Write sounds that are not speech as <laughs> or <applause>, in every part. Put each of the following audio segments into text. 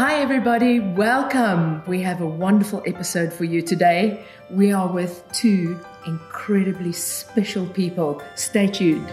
Hi, everybody. Welcome. We have a wonderful episode for you today. We are with two incredibly special people. Stay tuned.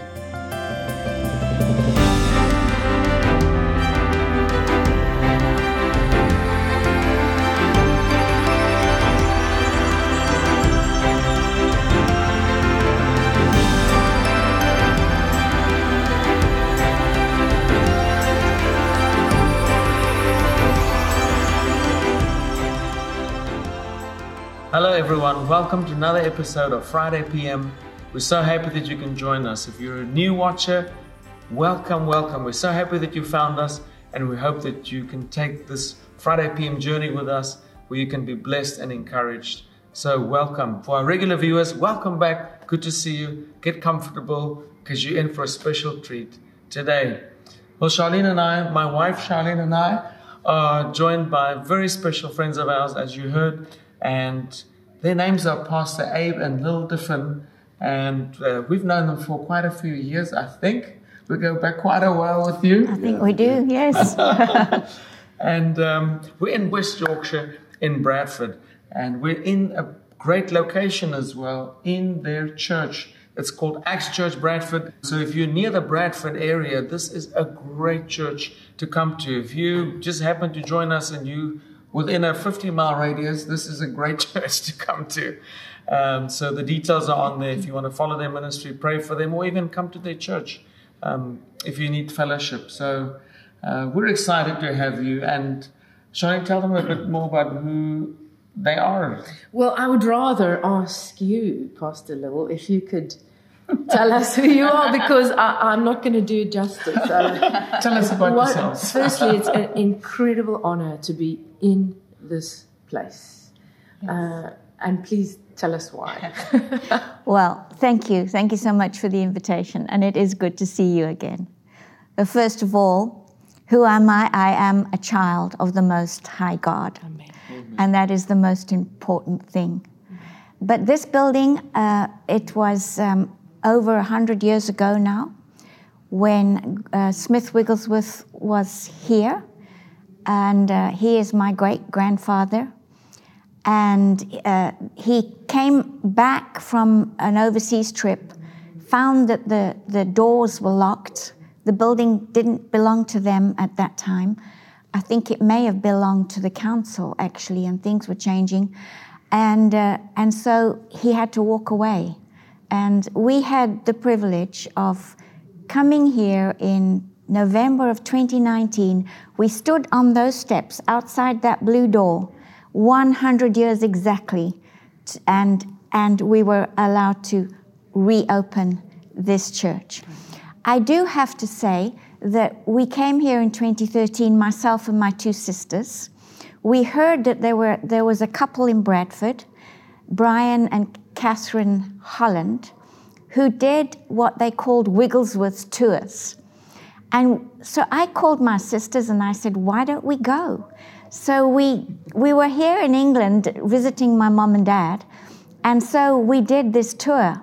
Everyone. Welcome to another episode of Friday PM. We're so happy that you can join us. If you're a new watcher, welcome, welcome. We're so happy that you found us, and we hope that you can take this Friday PM journey with us where you can be blessed and encouraged. So, welcome. For our regular viewers, welcome back. Good to see you. Get comfortable because you're in for a special treat today. Well, Charlene and I, my wife Charlene and I, are joined by very special friends of ours, as you heard and their names are Pastor Abe and Lil Diffin, and uh, we've known them for quite a few years, I think. We go back quite a while with you. I think we do, yes. <laughs> and um, we're in West Yorkshire, in Bradford, and we're in a great location as well in their church. It's called Axe Church Bradford. So if you're near the Bradford area, this is a great church to come to. If you just happen to join us and you within a 50 mile radius, this is a great <laughs> church to come to. Um, so the details are on there if you want to follow their ministry, pray for them, or even come to their church um, if you need fellowship. So uh, we're excited to have you. And Shani, tell them a bit more about who they are. Well, I would rather ask you, Pastor Lil, if you could tell us who you are because I, am not going to do it justice. Uh, tell us about what, yourself. firstly, it's an incredible honor to be in this place. Yes. Uh, and please tell us why. <laughs> well, thank you. Thank you so much for the invitation. And it is good to see you again. But first of all, who am I? I am a child of the Most High God. Amen. And that is the most important thing. But this building, uh, it was um, over 100 years ago now when uh, Smith Wigglesworth was here. And uh, he is my great grandfather. And uh, he came back from an overseas trip, found that the, the doors were locked. The building didn't belong to them at that time. I think it may have belonged to the council, actually, and things were changing. And, uh, and so he had to walk away. And we had the privilege of coming here in November of 2019. We stood on those steps outside that blue door, 100 years exactly, and, and we were allowed to reopen this church. I do have to say that we came here in 2013, myself and my two sisters. We heard that there, were, there was a couple in Bradford, Brian and Catherine Holland, who did what they called Wigglesworth tours. And so I called my sisters and I said, why don't we go? So we, we were here in England visiting my mom and dad. And so we did this tour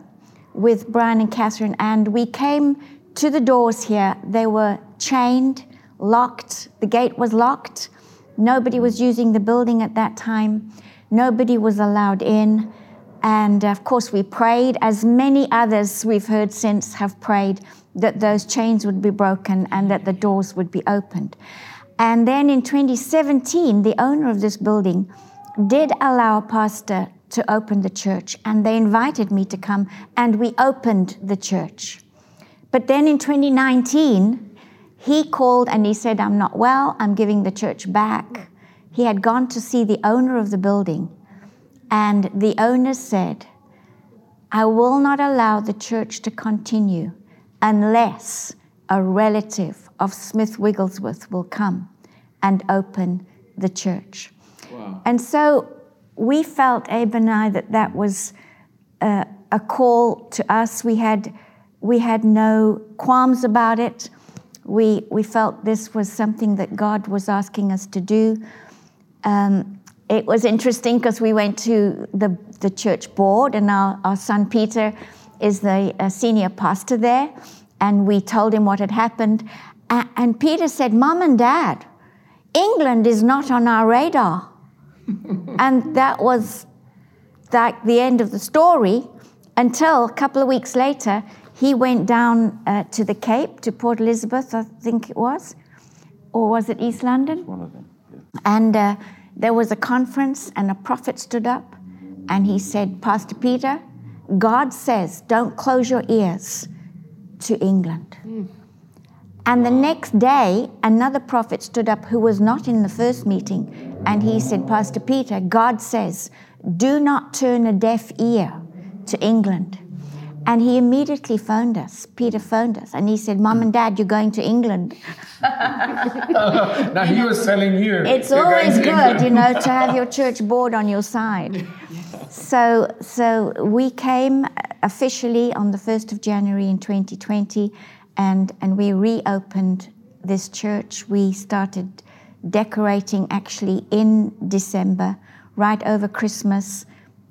with Brian and Catherine, and we came to the doors here. They were chained, locked, the gate was locked. Nobody was using the building at that time. Nobody was allowed in. And of course, we prayed, as many others we've heard since have prayed, that those chains would be broken and that the doors would be opened. And then in 2017, the owner of this building did allow a pastor to open the church, and they invited me to come, and we opened the church. But then in 2019, he called and he said, I'm not well, I'm giving the church back. He had gone to see the owner of the building and the owner said, I will not allow the church to continue unless a relative of Smith Wigglesworth will come and open the church. Wow. And so we felt, Abe and I, that that was a, a call to us. We had, we had no qualms about it. We, we felt this was something that God was asking us to do. Um, it was interesting because we went to the, the church board, and our, our son Peter is the uh, senior pastor there, and we told him what had happened. and Peter said, Mom and Dad, England is not on our radar. <laughs> and that was like the end of the story until a couple of weeks later, he went down uh, to the Cape, to Port Elizabeth, I think it was, or was it East London? One of them. Yeah. And uh, there was a conference, and a prophet stood up and he said, Pastor Peter, God says, don't close your ears to England. Hmm. And the next day, another prophet stood up who was not in the first meeting, and he said, Pastor Peter, God says, do not turn a deaf ear to England. And he immediately phoned us. Peter phoned us, and he said, Mom and Dad, you're going to England. <laughs> now he was telling you. It's always good, you know, to have your church board on your side. <laughs> So, so we came officially on the 1st of January in 2020, and, and we reopened this church. We started decorating actually in December, right over Christmas.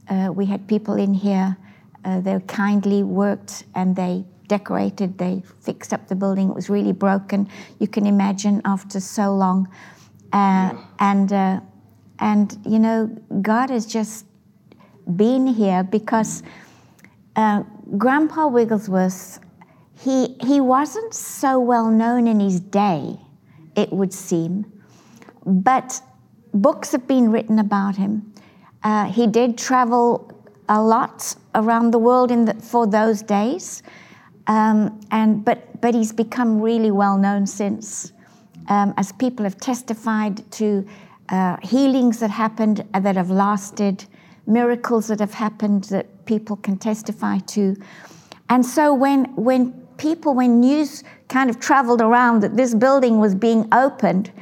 Uh, we had people in here. Uh, they kindly worked and they decorated, they fixed up the building. It was really broken. You can imagine after so long. Uh, and, uh, and, you know, God has just been here because uh, Grandpa Wigglesworth, he, he wasn't so well known in his day, it would seem, but books have been written about him. Uh, he did travel a lot around the world in the, for those days, um, and but but he's become really well known since, um, as people have testified to uh, healings that happened uh, that have lasted, miracles that have happened that people can testify to, and so when when people when news kind of traveled around that this building was being opened,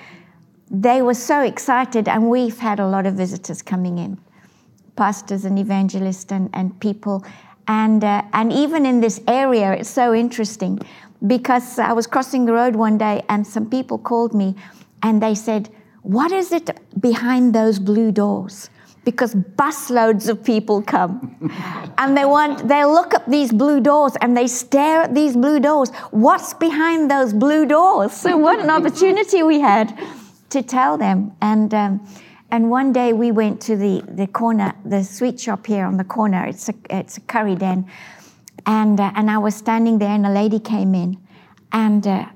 they were so excited, and we've had a lot of visitors coming in pastors and evangelists and, and people. And, uh, and even in this area, it's so interesting because I was crossing the road one day and some people called me and they said, What is it behind those blue doors? Because busloads of people come <laughs> and they want, they look up these blue doors and they stare at these blue doors. What's behind those blue doors? So, <laughs> what an opportunity we had to tell them. And, um, and one day we went to the, the corner, the sweet shop here on the corner. It's a, it's a curry den. And, uh, and I was standing there and a lady came in. And, uh,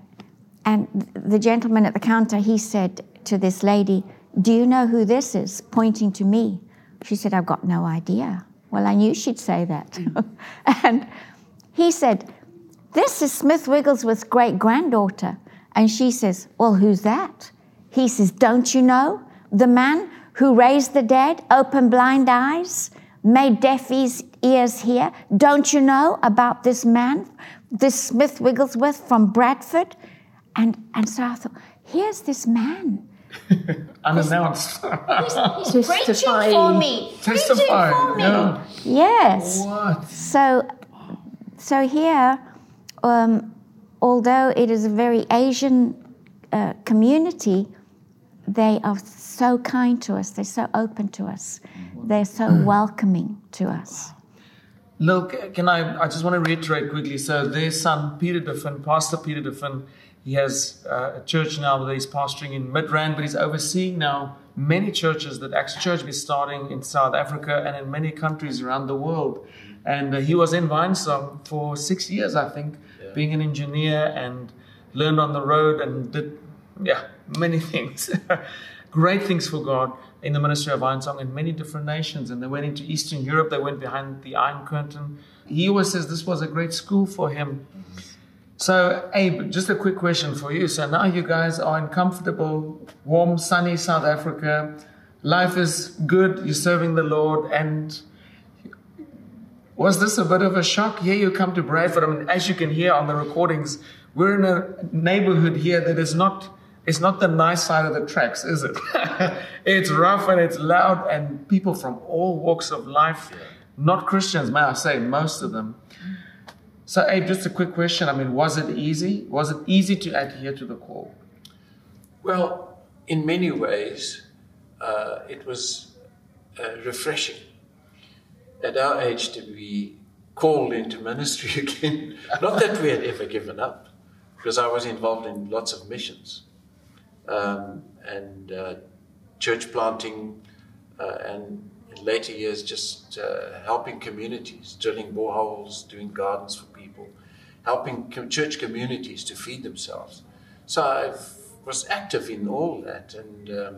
and the gentleman at the counter, he said to this lady, Do you know who this is? Pointing to me. She said, I've got no idea. Well, I knew she'd say that. <laughs> and he said, This is Smith Wigglesworth's great granddaughter. And she says, Well, who's that? He says, Don't you know? The man who raised the dead, opened blind eyes, made deaf ears hear. Don't you know about this man, this Smith Wigglesworth from Bradford? And, and so I thought, here's this man. <laughs> Unannounced. He's <laughs> preaching for me. Testifying, Preaching for me. yeah. Yes. what? So, so here, um, although it is a very Asian uh, community, they are so kind to us. They're so open to us. They're so welcoming to us. Look, can I? I just want to reiterate quickly. So their son Peter Diffin, Pastor Peter Diffin, he has uh, a church now that he's pastoring in Midrand, but he's overseeing now many churches that actually church is starting in South Africa and in many countries around the world. And uh, he was in Vinesong for six years, I think, being an engineer and learned on the road and did, yeah, many things. <laughs> Great things for God in the ministry of Vinesong in many different nations. And they went into Eastern Europe, they went behind the Iron Curtain. He always says this was a great school for him. So, Abe, just a quick question for you. So now you guys are in comfortable, warm, sunny South Africa. Life is good. You're serving the Lord. And was this a bit of a shock? Here you come to Bradford. I mean, as you can hear on the recordings, we're in a neighborhood here that is not. It's not the nice side of the tracks, is it? <laughs> it's rough and it's loud, and people from all walks of life, not Christians, may I say, most of them. So, Abe, just a quick question. I mean, was it easy? Was it easy to adhere to the call? Well, in many ways, uh, it was uh, refreshing at our age to be called into ministry <laughs> again. Not that we had ever given up, because I was involved in lots of missions. Um, and uh, church planting, uh, and in later years, just uh, helping communities, drilling boreholes, doing gardens for people, helping church communities to feed themselves. So I was active in all that and um,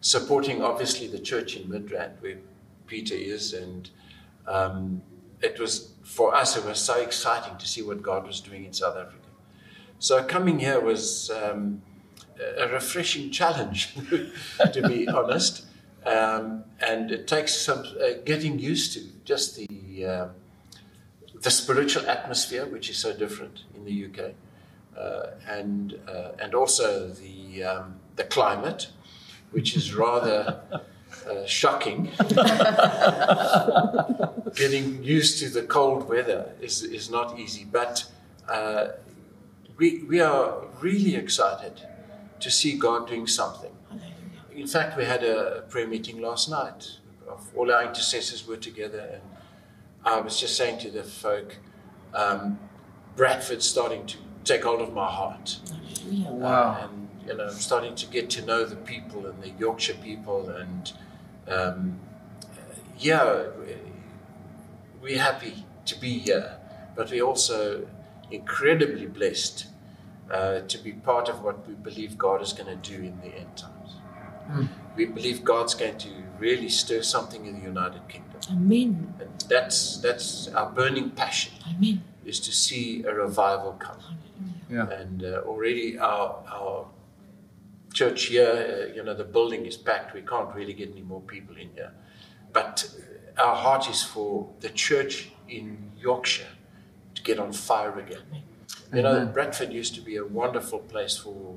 supporting, obviously, the church in Midrand, where Peter is, and um, it was for us. It was so exciting to see what God was doing in South Africa. So coming here was um, a refreshing challenge, <laughs> to be honest. Um, and it takes some uh, getting used to just the uh, the spiritual atmosphere, which is so different in the UK, uh, and uh, and also the um, the climate, which is rather uh, shocking. <laughs> getting used to the cold weather is is not easy, but uh, we we are really excited to see God doing something. In fact, we had a prayer meeting last night. All our intercessors were together, and I was just saying to the folk, um, Bradford's starting to take hold of my heart. Wow. and you know, I'm starting to get to know the people and the Yorkshire people, and um, yeah, we're happy to be here, but we're also incredibly blessed uh, to be part of what we believe God is going to do in the end times. We believe God's going to really stir something in the United Kingdom. Amen. And that's, that's our burning passion, Amen. is to see a revival come. Yeah. And uh, already our, our church here, uh, you know, the building is packed. We can't really get any more people in here. But our heart is for the church in Yorkshire to get on fire again. You know, Amen. Bradford used to be a wonderful place for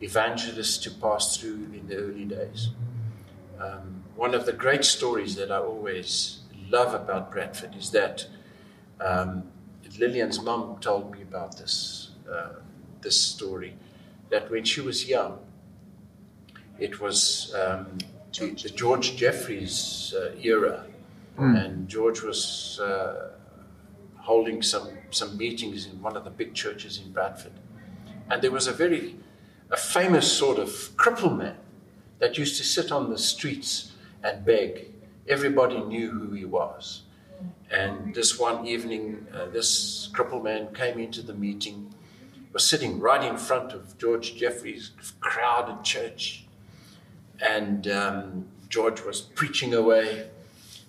evangelists to pass through in the early days. Um, one of the great stories that I always love about Bradford is that um, Lillian's mum told me about this uh, this story that when she was young, it was um, the, the George Jeffreys uh, era, and George was uh, holding some some meetings in one of the big churches in Bradford, and there was a very a famous sort of cripple man that used to sit on the streets and beg. Everybody knew who he was. And this one evening, uh, this cripple man came into the meeting, was sitting right in front of George Jeffreys' crowded church. And um, George was preaching away,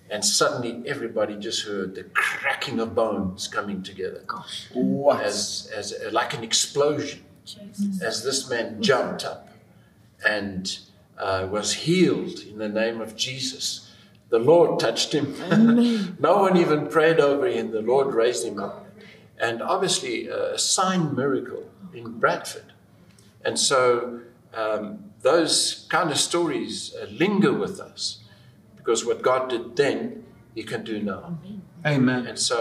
and suddenly everybody just heard the cracking of bones coming together Gosh. What? as, as like an explosion Jesus. as this man jumped up and uh, was healed in the name of Jesus. The Lord touched him. <laughs> no one even prayed over him. The Lord raised him up. And obviously, uh, a sign miracle in Bradford. And so, um, those kind of stories uh, linger with us because what God did then, He can do now. Amen. And so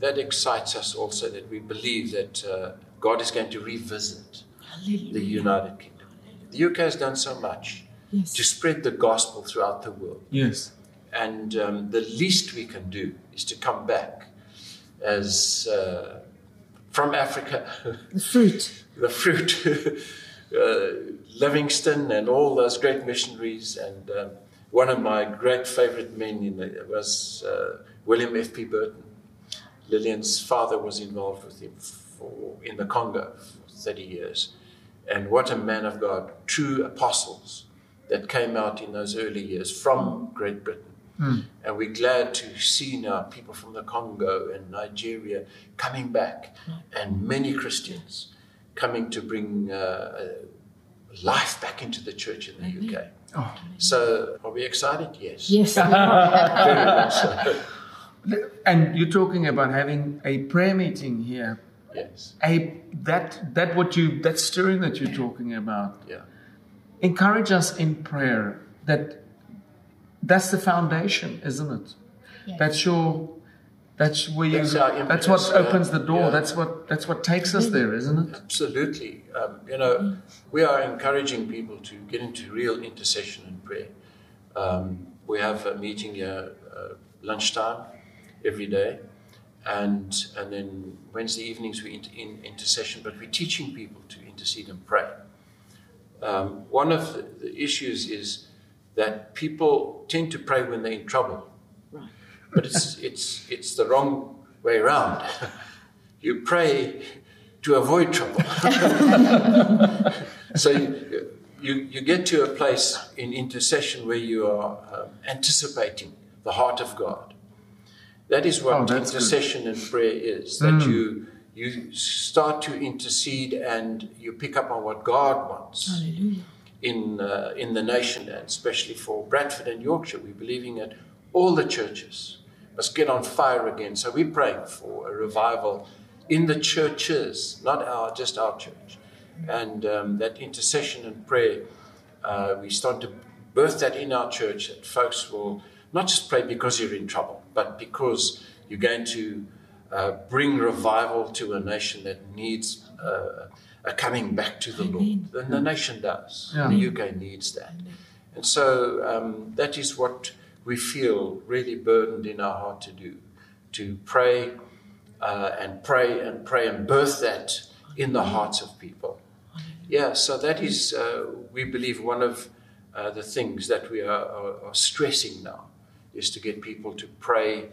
that excites us also that we believe that uh, God is going to revisit the United Kingdom. The UK has done so much Yes. to spread the gospel throughout the world. Yes. And um, the least we can do is to come back as uh, from Africa, <laughs> The fruit. the fruit, <laughs> uh, Livingstone, and all those great missionaries. And um, one of my great favorite men in the, was uh, William F.P. Burton. Lillian's father was involved with him for, in the Congo for 30 years. And what a man of God, true apostles that came out in those early years from Great Britain. And we're glad to see now people from the Congo and Nigeria coming back, and many Christians coming to bring uh, life back into the church in the UK. Oh. So, are we excited? Yes. Yes. <laughs> Very much. And you're talking about having a prayer meeting here. Yes. A that that what you that stirring that you're talking about. Yeah. Encourage us in prayer. That that's the foundation, isn't it? That's your that's where you That's our that's what impetus, opens the door. yeah. That's what that's what takes us there, isn't it? Absolutely. Um, you know, we are encouraging people to get into real intercession and prayer. Um, we have a meeting here uh, lunchtime every day, and and then Wednesday evenings we inter- in intercession. But we're teaching people to intercede and pray. um, one of the, the issues is that people tend to pray when they're in trouble. But it's, it's, it's the wrong way around. <laughs> you pray to avoid trouble. <laughs> so you, you, you, get to a place in intercession where you are um, anticipating the heart of God. That is what Oh, intercession and prayer is. That you you start to intercede and you pick up on what God wants Hallelujah. in uh, in the nation, and especially for Bradford and Yorkshire. We're believing that all the churches must get on fire again. So we're praying for a revival in the churches, not our just our church, and um, that intercession and prayer. Uh, we start to birth that in our church that folks will not just pray because you're in trouble, but because you're going to uh, bring revival to a nation that needs uh, a coming back to the Lord. And the nation does. Yeah. The UK needs that. And so um, that is what we feel really burdened in our heart to do to pray uh, and pray and pray and birth that in the hearts of people. Yeah, so that is, uh, we believe, one of uh, the things that we are, are, are stressing now is to get people to pray,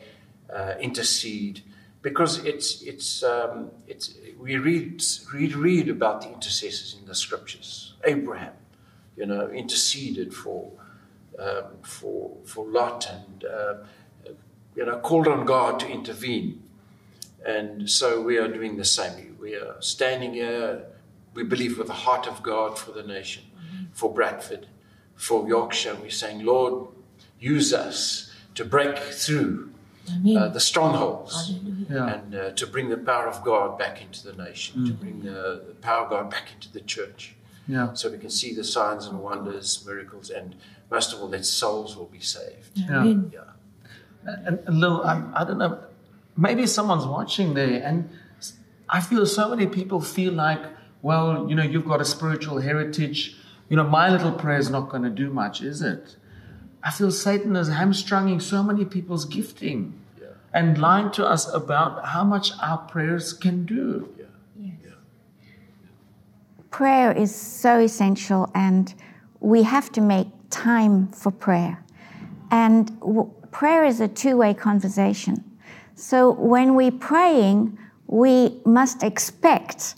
uh, intercede, because it's it's um, it's we read read read about the intercessors in the scriptures. Abraham, you know, interceded for um, for for Lot and uh, you know called on God to intervene, and so we are doing the same. We are standing here. We believe with the heart of God for the nation, for Bradford, for Yorkshire. We're saying, Lord, use us to break through uh, the strongholds Yeah. and uh, to bring the power of God back into the nation, to bring the, the power of God back into the church, Yeah. so we can see the signs and wonders, miracles, and most of all, that souls will be saved. Amen. Yeah. And, and Lil, I, I don't know, maybe someone's watching there, and I feel so many people feel like, well, you know, you've got a spiritual heritage. You know, my little prayer is not going to do much, is it? I feel Satan is hamstringing so many people's gifting Yeah. and lying to us about how much our prayers can do. Yeah. prayer is so essential and we have to make time for prayer. And w- prayer is a two-way conversation. So when we're praying we must expect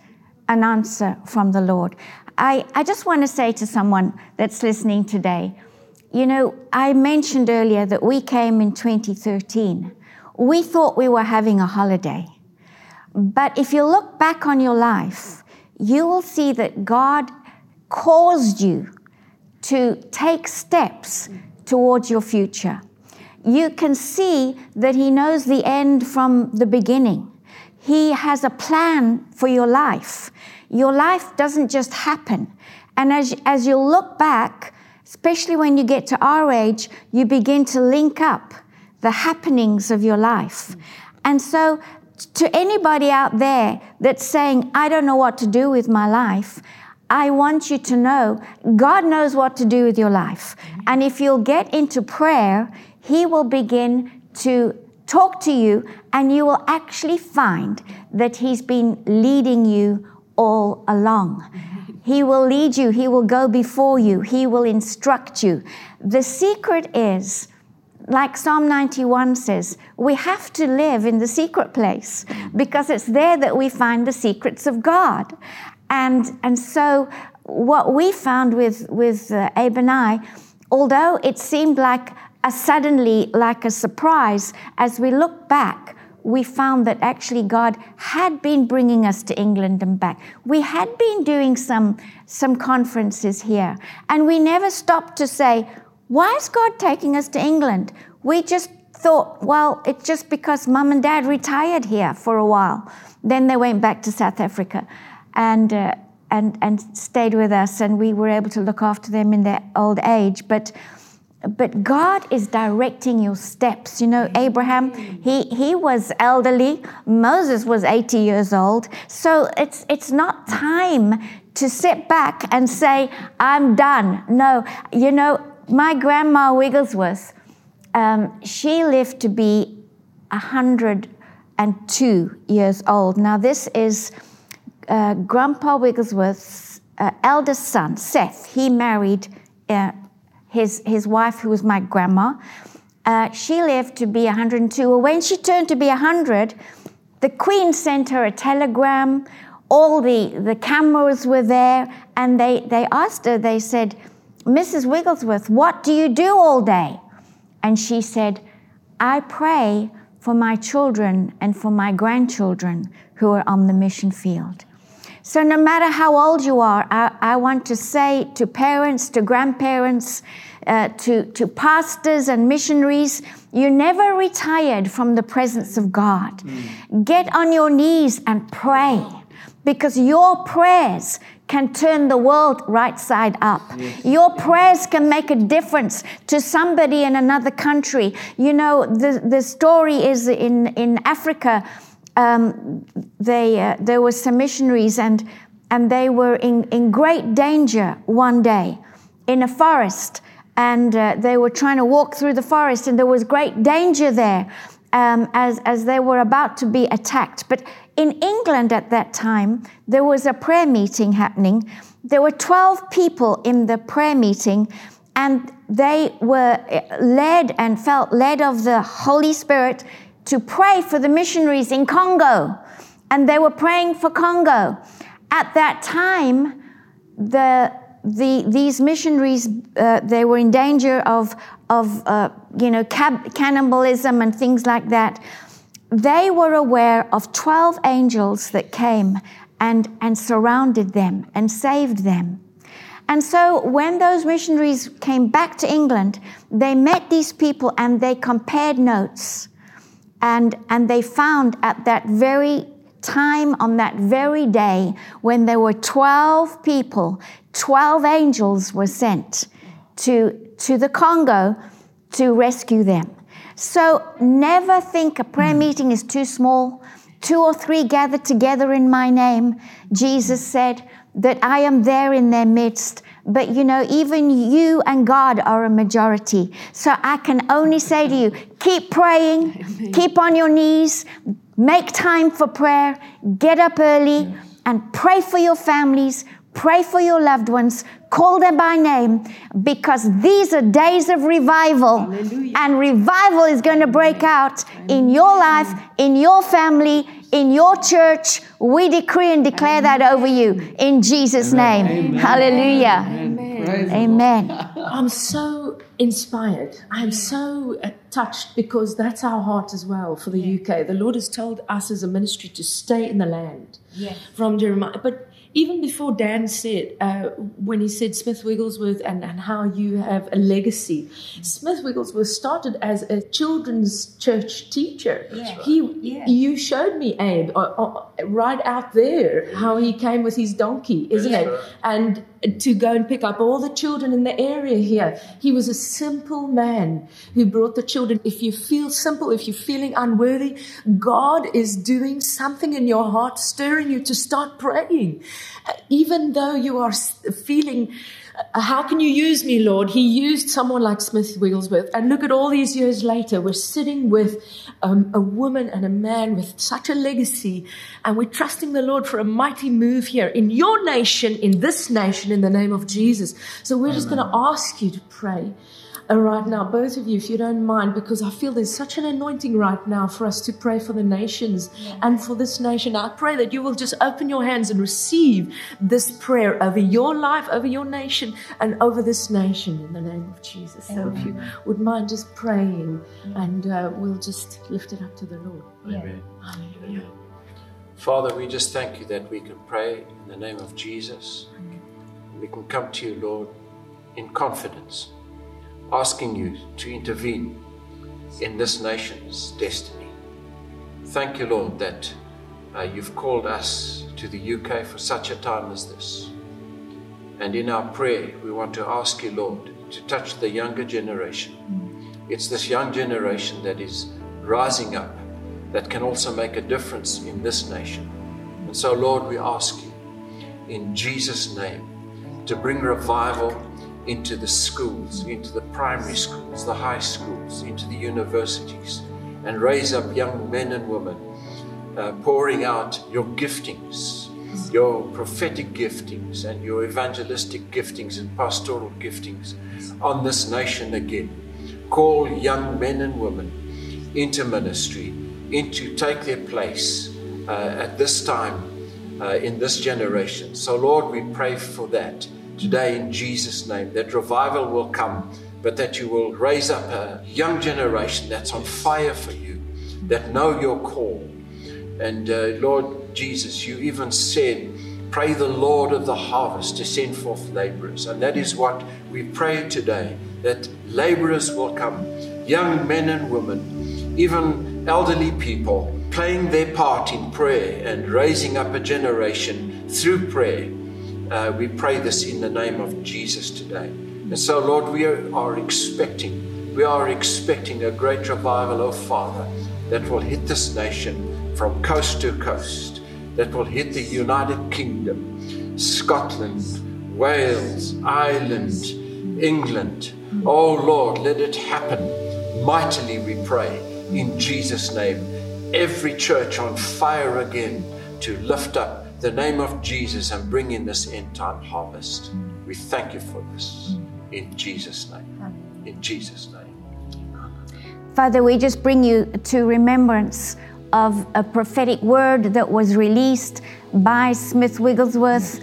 an answer from the lord. I, I just want to say to someone that's listening today you know i mentioned earlier that we came in 2013 we thought we were having a holiday. But if you look back on your life, you will see that God caused you to take steps towards your future. You can see that He knows the end from the beginning. He has a plan for your life. Your life doesn't just happen. And as, as you look back, especially when you get to our age, you begin to link up the happenings of your life. And so, to anybody out there that's saying, I don't know what to do with my life, I want you to know God knows what to do with your life. And if you'll get into prayer, He will begin to talk to you, and you will actually find that He's been leading you all along. He will lead you, He will go before you, He will instruct you. The secret is, like Psalm 91 says, we have to live in the secret place because it's there that we find the secrets of God. And, and so, what we found with, with uh, Abe and I, although it seemed like a suddenly, like a surprise, as we look back, we found that actually God had been bringing us to England and back. We had been doing some, some conferences here, and we never stopped to say, why is God taking us to England? We just thought, well, it's just because mum and dad retired here for a while. Then they went back to South Africa and, uh, and, and stayed with us, and we were able to look after them in their old age. But, but God is directing your steps. You know, Abraham, he, he was elderly, Moses was 80 years old. So it's, it's not time to sit back and say, I'm done. No, you know, my grandma Wigglesworth, um, she lived to be 102 years old. Now, this is uh, Grandpa Wigglesworth's uh, eldest son, Seth, he married uh, his, his wife, who was my grandma. Uh, she lived to be 102. Well, when she turned to be 100, the Queen sent her a telegram. All the, the cameras were there, and they, they asked her, they said, Mrs. Wigglesworth, what do you do all day? And she said, I pray for my children and for my grandchildren who are on the mission field. So, no matter how old you are, I, I want to say to parents, to grandparents, uh, to, to pastors and missionaries, you're never retired from the presence of God. Mm. Get on your knees and pray because your prayers can turn the world right side up. Yes. Your prayers can make a difference to somebody in another country. You know, the, the story is in, in Africa um, they, uh, there were some missionaries and, and they were in, in great danger one day in a forest. And uh, they were trying to walk through the forest, and there was great danger there um, as, as they were about to be attacked. But in England at that time, there was a prayer meeting happening. There were 12 people in the prayer meeting, and they were uh, led and felt led of the Holy Spirit to pray for the missionaries in Congo. And they were praying for Congo. At that time, the, the, these missionaries, uh, they were in danger of, of uh, you know, cab- cannibalism and things like that. They were aware of 12 angels that came and, and surrounded them and saved them. And so when those missionaries came back to England, they met these people and they compared notes. And, and they found at that very time, on that very day, when there were 12 people, 12 angels were sent to, to the Congo to rescue them. So never think a prayer hmm. meeting is too small. Two or three gathered together in my name. Jesus said that I am there in their midst. But you know, even you and God are a majority. So I can only say to you, keep praying, Amen. keep on your knees, make time for prayer, get up early, yes. and pray for your families, pray for your loved ones, call them by name, because these are days of revival. Hallelujah. And revival is going to break out in your life, in your family, in your church. We decree and declare that over you in Jesus' Amen. name. Amen. Hallelujah. Amen. Amen. <laughs> I'm so inspired. I'm so uh, touched because that's our heart as well for the UK. The Lord has told us as a ministry to stay in the land yes. from Jeremiah. But even before Dan said, uh, when he said Smith Wigglesworth and, and how you have a legacy, Smith Wigglesworth started as a children's church teacher. Yeah. He, yeah. You showed me, Abe, uh, uh, right out there, how he came with his donkey, isn't it? And to go and pick up all the children in the area here. He was a simple man who brought the children. If you feel simple, if you're feeling unworthy, God is doing something in your heart, stirring you to start praying. Even though you are feeling how can you use me, Lord? He used someone like Smith Wigglesworth. And look at all these years later, we're sitting with um, a woman and a man with such a legacy, and we're trusting the Lord for a mighty move here in your nation, in this nation, in the name of Jesus. So we're Amen. just going to ask you to pray and right now, both of you, if you don't mind, because I feel there's such an anointing right now for us to pray for the nations and for this nation. I pray that you will just open your hands and receive this prayer over your life, over your nation, and over this nation in the name of Jesus. Amen. So if you would mind just praying, and uh, we'll just lift it up to the Lord. Amen. Hallelujah. Father, we just thank you that we can pray in the name of Jesus. We can come to you, Lord, in confidence asking you to intervene in this nation's destiny. Thank you, Lord, that uh, you've called us to the UK for such a time as this. And in our prayer, we want to ask you, Lord, to touch the younger generation. It's this young generation that is rising up that can also make a difference in this nation. And so, Lord, we ask you in Jesus' name to bring revival into the schools, into the primary schools, the high schools, into the universities, and raise up young men and women, uh, pouring out your giftings your prophetic giftings and your evangelistic giftings and pastoral giftings on this nation again. Call young men and women into ministry, into take their place uh, at this time uh, in this generation. So, Lord, we pray for that today in Jesus' name, that revival will come, but that you will raise up a young generation that's on fire for you, that know your call. And uh, Lord Jesus, you even said, Pray the Lord of the harvest to send forth laborers. And that is what we pray today that laborers will come, young men and women, even elderly people, playing their part in prayer and raising up a generation through prayer. Uh, we pray this in the name of Jesus today. And so, Lord, we are, expecting, we are expecting a great revival, oh Father, that will hit this nation from coast to coast that will hit the United Kingdom, Scotland, Wales, Ireland, England. Oh Lord, let it happen mightily, we pray, in Jesus' name. Every church on fire again to lift up the name of Jesus and bring in this end time harvest. We thank you for this in Jesus' name. In Jesus' name. Father, we just bring you to remembrance of a prophetic word that was released by Smith Wigglesworth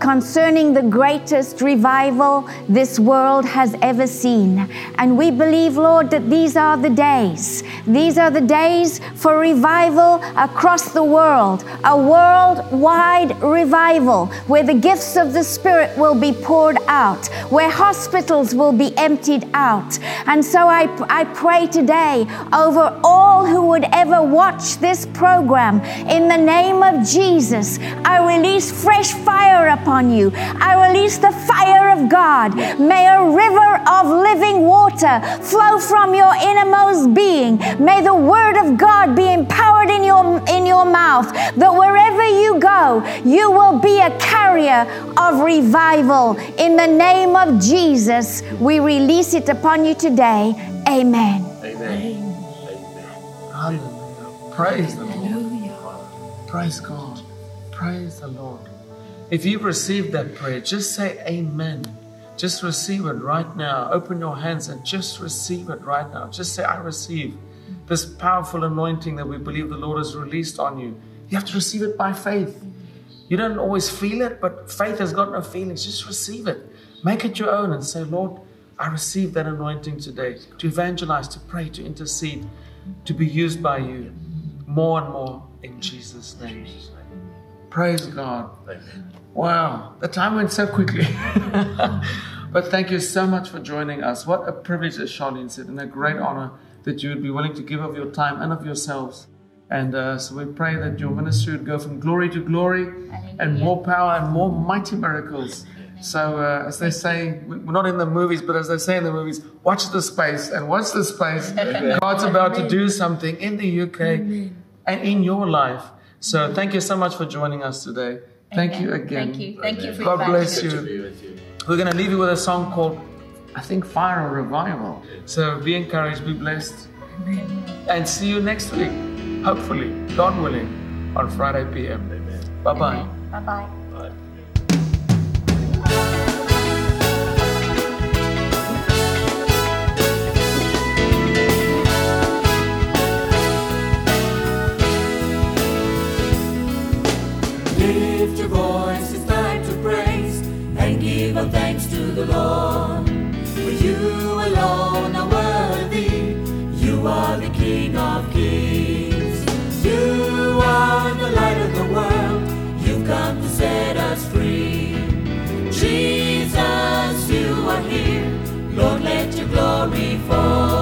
concerning the greatest revival this world has ever seen. And we believe, Lord, that these are the days. These are the days for revival across the world, a worldwide revival where the gifts of the Spirit will be poured out, where hospitals will be emptied out. And so I, I pray today over all who would ever watch this program. In the name of Jesus, I release fresh fire upon you. I release the fire of God. May a river of living water flow from your innermost being. May the word of God be empowered in your in your mouth that wherever you go, you will be a carrier of revival. In the name of Jesus, we release it upon you today. Amen. Amen. Hallelujah. Praise the Lord. Praise God. Praise the Lord. If you've received that prayer, just say amen. Just receive it right now. Open your hands and just receive it right now. Just say, I receive this powerful anointing that we believe the Lord has released on you. You have to receive it by faith. You don't always feel it, but faith has got no feelings. Just receive it. Make it your own and say, Lord, I receive that anointing today to evangelize, to pray, to intercede, to be used by you more and more in Jesus' name. Praise God. Wow, the time went so quickly. <laughs> but thank you so much for joining us. What a privilege, as Charlene said, and a great honor that you would be willing to give of your time and of yourselves. And uh, so we pray that your ministry would go from glory to glory and more power and more mighty miracles. So, uh, as they say, we're not in the movies, but as they say in the movies, watch the space and watch the space. God's about to do something in the UK and in your life. So, thank you so much for joining us today. Thank Amen. you again. Thank you. Thank you for God bless you. to be with you. We're going to leave you with a song called, I think, Fire Revival. So be encouraged, be blessed, and see you next week, hopefully, God willing, on Friday PM. Bye. Bye bye. Bye. Lord. For you alone are worthy, you are the King of kings. You are the light of the world, you've come to set us free. Jesus, you are here, Lord, let your glory fall.